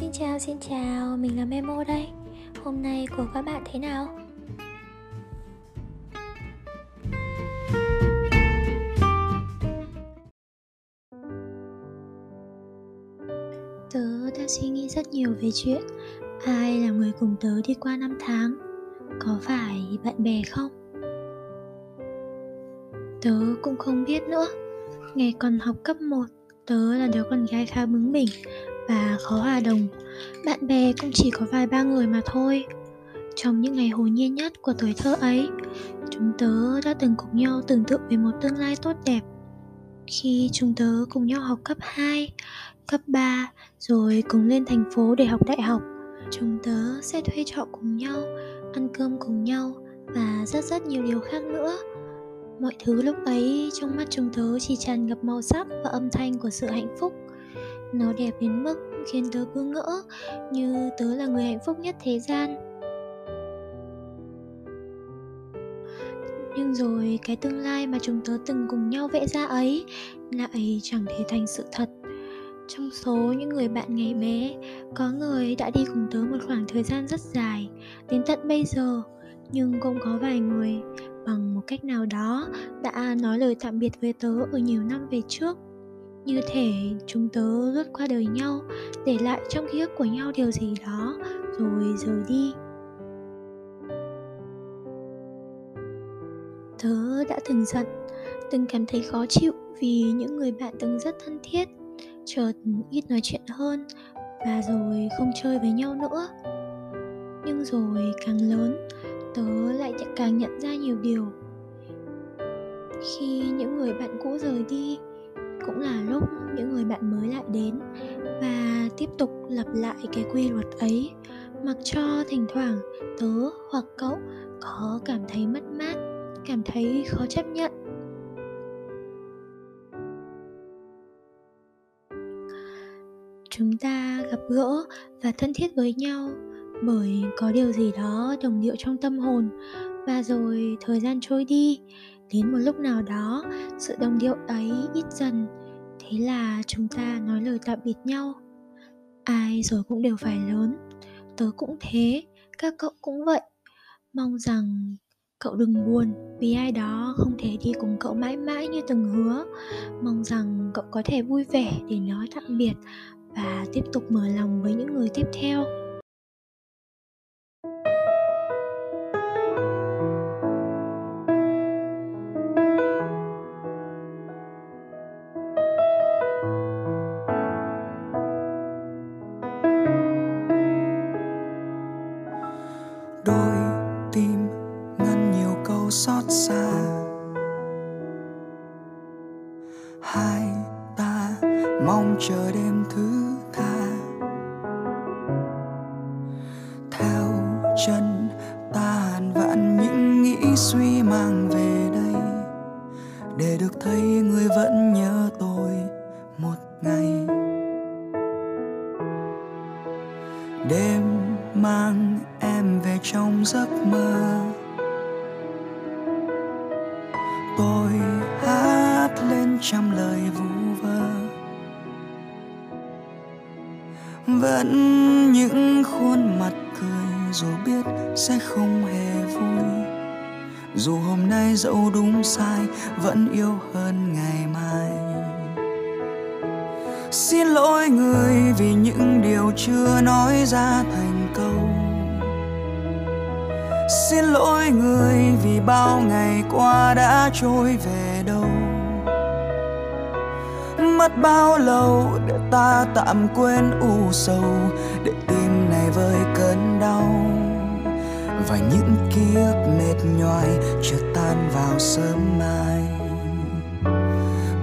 Xin chào, xin chào, mình là Memo đây. Hôm nay của các bạn thế nào? Tớ đã suy nghĩ rất nhiều về chuyện Ai là người cùng tớ đi qua năm tháng. Có phải bạn bè không? Tớ cũng không biết nữa. Ngày còn học cấp 1 Tớ là đứa con gái khá bướng bỉnh và khó hòa đồng. Bạn bè cũng chỉ có vài ba người mà thôi. Trong những ngày hồn nhiên nhất của tuổi thơ ấy Chúng tớ đã từng cùng nhau tưởng tượng về một tương lai tốt đẹp. Khi chúng tớ cùng nhau học cấp 2, cấp 3 Rồi cùng lên thành phố để học đại học Chúng tớ sẽ thuê trọ cùng nhau, ăn cơm cùng nhau Và rất rất nhiều điều khác nữa. Mọi thứ lúc ấy trong mắt chúng tớ chỉ tràn ngập màu sắc và âm thanh của sự hạnh phúc nó đẹp đến mức khiến tớ cứ ngỡ, như tớ là người hạnh phúc nhất thế gian. Nhưng rồi cái tương lai mà chúng tớ từng cùng nhau vẽ ra ấy, lại chẳng thể thành sự thật. Trong số những người bạn ngày bé, có người đã đi cùng tớ một khoảng thời gian rất dài, đến tận bây giờ, nhưng cũng có vài người, bằng một cách nào đó, đã nói lời tạm biệt với tớ ở nhiều năm về trước như thể chúng tớ lướt qua đời nhau, để lại trong ký ức của nhau điều gì đó. Rồi rời đi. Tớ đã từng giận, từng cảm thấy khó chịu vì những người bạn từng rất thân thiết, chợt ít nói chuyện hơn và rồi không chơi với nhau nữa. Nhưng rồi càng lớn, tớ lại càng nhận ra nhiều điều. Khi những người bạn cũ rời đi cũng là lúc những người bạn mới lại đến và tiếp tục lặp lại cái quy luật ấy. Mặc cho thỉnh thoảng tớ hoặc cậu có cảm thấy mất mát, cảm thấy khó chấp nhận. Chúng ta gặp gỡ và thân thiết với nhau bởi có điều gì đó đồng điệu trong tâm hồn. Và rồi thời gian trôi đi đến một lúc nào đó, sự đồng điệu ấy ít dần. Thế là chúng ta nói lời tạm biệt nhau. Ai rồi cũng đều phải lớn. Tớ cũng thế, các cậu cũng vậy. Mong rằng cậu đừng buồn vì ai đó không thể đi cùng cậu mãi mãi như từng hứa. Mong rằng cậu có thể vui vẻ để nói tạm biệt và tiếp tục mở lòng với những người tiếp theo. Ta hàn vạn những nghĩ suy mang về đây. Để được thấy người vẫn nhớ tôi một ngày. Đêm mang em về trong giấc mơ. Tôi hát lên trăm lời vu vơ. Vẫn những khuôn mặt cười dù biết sẽ không hề vui. Dù hôm nay dẫu đúng sai, vẫn yêu hơn ngày mai. Xin lỗi người vì những điều chưa nói ra thành câu. Xin lỗi người vì bao ngày qua đã trôi về đâu. Mất bao lâu để ta tạm quên u sầu, để tim này vơi cơn đau. Và những ký ức mệt nhoài chưa tan vào sớm mai.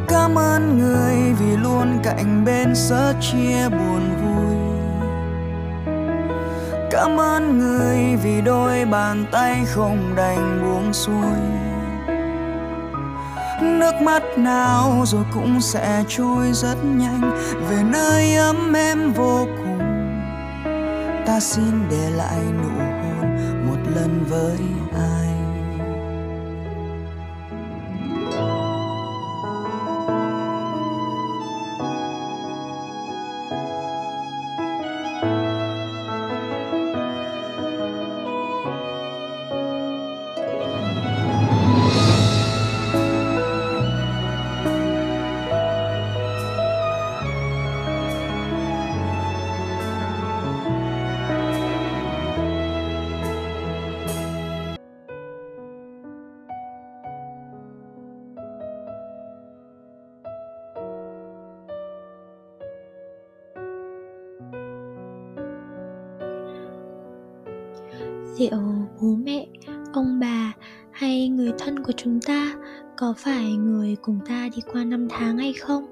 Cảm ơn người vì luôn cạnh bên sớ chia buồn vui. Cảm ơn người vì đôi bàn tay không đành buông xuôi. Nước mắt nào rồi cũng sẽ trôi rất nhanh. Về nơi ấm em vô cùng ta xin để lại nụ hôn một lần với ai? Liệu bố mẹ, ông bà hay người thân của chúng ta có phải người cùng ta đi qua năm tháng hay không?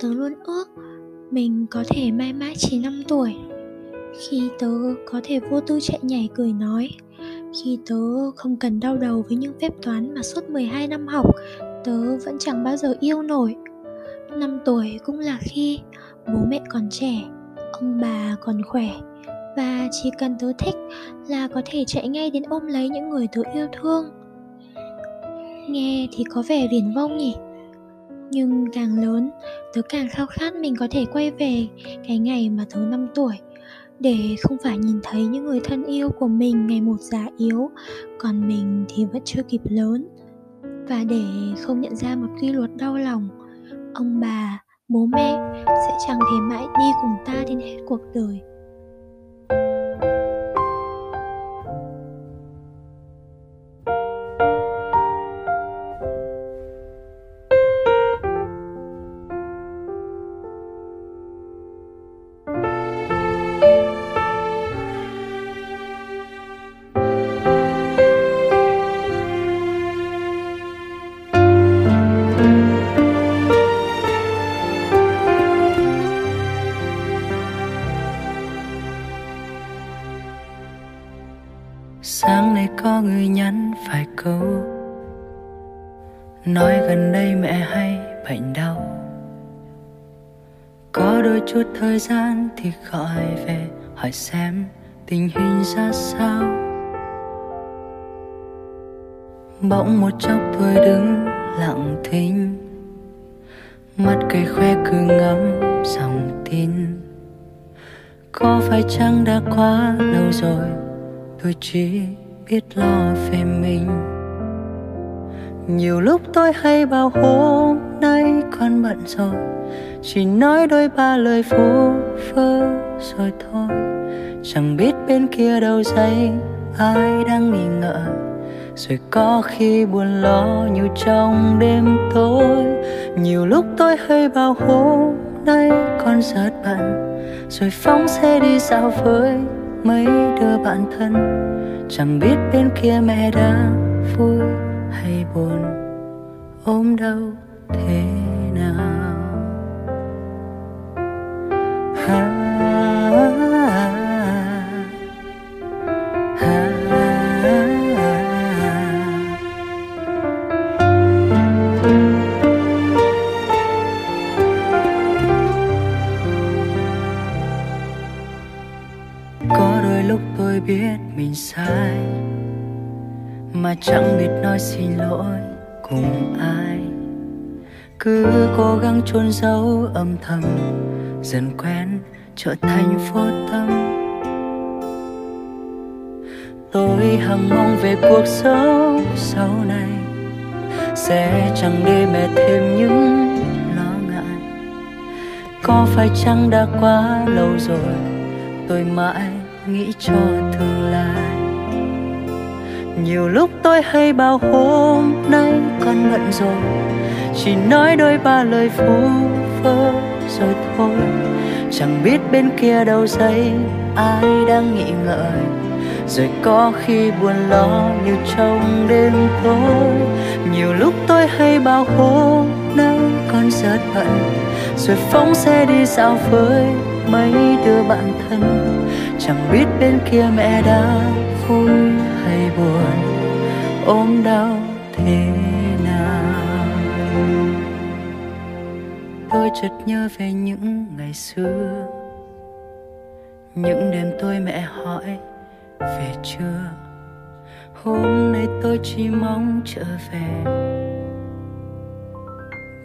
Tớ luôn ước mình có thể mãi mãi chỉ năm tuổi. Khi tớ có thể vô tư chạy nhảy cười nói, khi tớ không cần đau đầu với những phép toán mà suốt 12 năm học, tớ vẫn chẳng bao giờ yêu nổi. Năm tuổi cũng là khi bố mẹ còn trẻ, ông bà còn khỏe và chỉ cần tớ thích là có thể chạy ngay đến ôm lấy những người tớ yêu thương. Nghe thì có vẻ viển vông nhỉ? Nhưng càng lớn, tớ càng khao khát mình có thể quay về cái ngày mà tớ 5 tuổi, để không phải nhìn thấy những người thân yêu của mình ngày một già yếu, còn mình thì vẫn chưa kịp lớn. Và để không nhận ra một quy luật đau lòng, ông bà, bố mẹ sẽ chẳng thể mãi đi cùng ta đến hết cuộc đời. Sáng nay có người nhắn vài câu. Nói gần đây mẹ hay bệnh đau. Có đôi chút thời gian thì gọi về, hỏi xem tình hình ra sao. Bỗng một chốc tôi đứng lặng thinh. Mắt cây khoe cứ ngắm dòng tin. Có phải chăng đã quá lâu rồi tôi chỉ biết lo về mình. Nhiều lúc tôi hay bảo hôm nay con bận rồi chỉ nói đôi ba lời phú phơ rồi thôi. Chẳng biết bên kia đầu dây, ai đang nghi ngờ. Rồi có khi buồn lo như trong đêm tối. Nhiều lúc tôi hay bảo hôm nay con rất bận, rồi phóng xe đi dạo với mấy đứa bạn thân. Chẳng biết bên kia mẹ đã vui hay buồn. Ôm đau thế? Biết mình sai, mà chẳng biết nói xin lỗi cùng ai. Cứ cố gắng chôn giấu âm thầm, dần quen trở thành vô tâm tôi hằng mong về cuộc sống sau này, sẽ chẳng để mẹ thêm những lo ngại. Có phải chăng đã quá lâu rồi, tôi mãi nghĩ cho tương lai. Nhiều lúc tôi hay bao hôm nay con bận rồi, chỉ nói đôi ba lời phú phơ rồi thôi. Chẳng biết bên kia đầu dây, ai đang nghĩ ngợi. Rồi có khi buồn lo như trong đêm tối. Nhiều lúc tôi hay bao hôm nay con rất bận, rồi phóng xe đi dạo với mấy đứa bạn thân. Chẳng biết bên kia mẹ đã vui hay buồn ôm đau thế nào. Tôi chợt nhớ về những ngày xưa, những đêm tôi mẹ hỏi về chưa. Hôm nay tôi chỉ mong trở về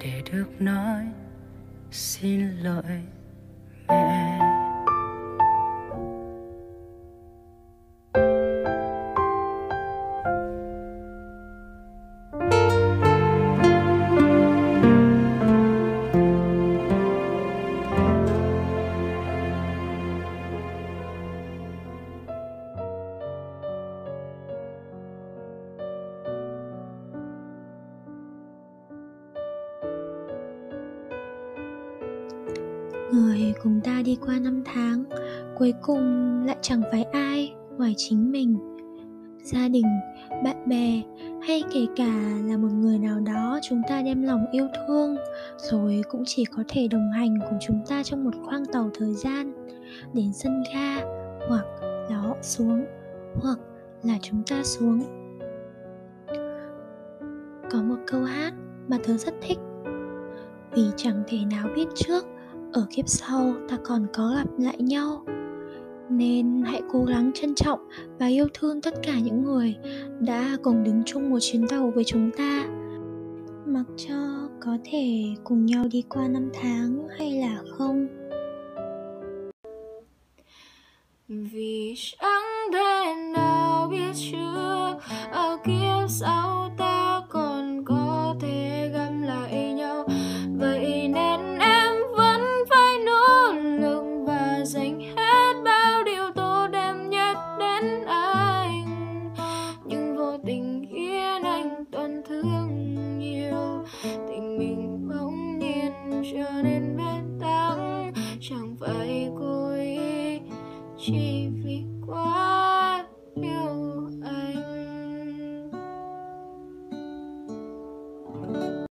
để được nói xin lỗi mẹ người cùng ta đi qua năm tháng, cuối cùng lại chẳng phải ai ngoài chính mình. Gia đình, bạn bè hay kể cả là một người nào đó chúng ta đem lòng yêu thương, rồi cũng chỉ có thể đồng hành cùng chúng ta trong một khoang tàu thời gian, đến sân ga hoặc là họ xuống, hoặc là chúng ta xuống. Có một câu hát mà tớ rất thích. Vì chẳng thể nào biết trước ở kiếp sau ta còn có gặp lại nhau. Nên hãy cố gắng trân trọng và yêu thương tất cả những người đã cùng đứng chung một chuyến tàu với chúng ta. Mặc cho có thể cùng nhau đi qua năm tháng hay là không. Vì chẳng thể nào biết trước, ở kiếp sau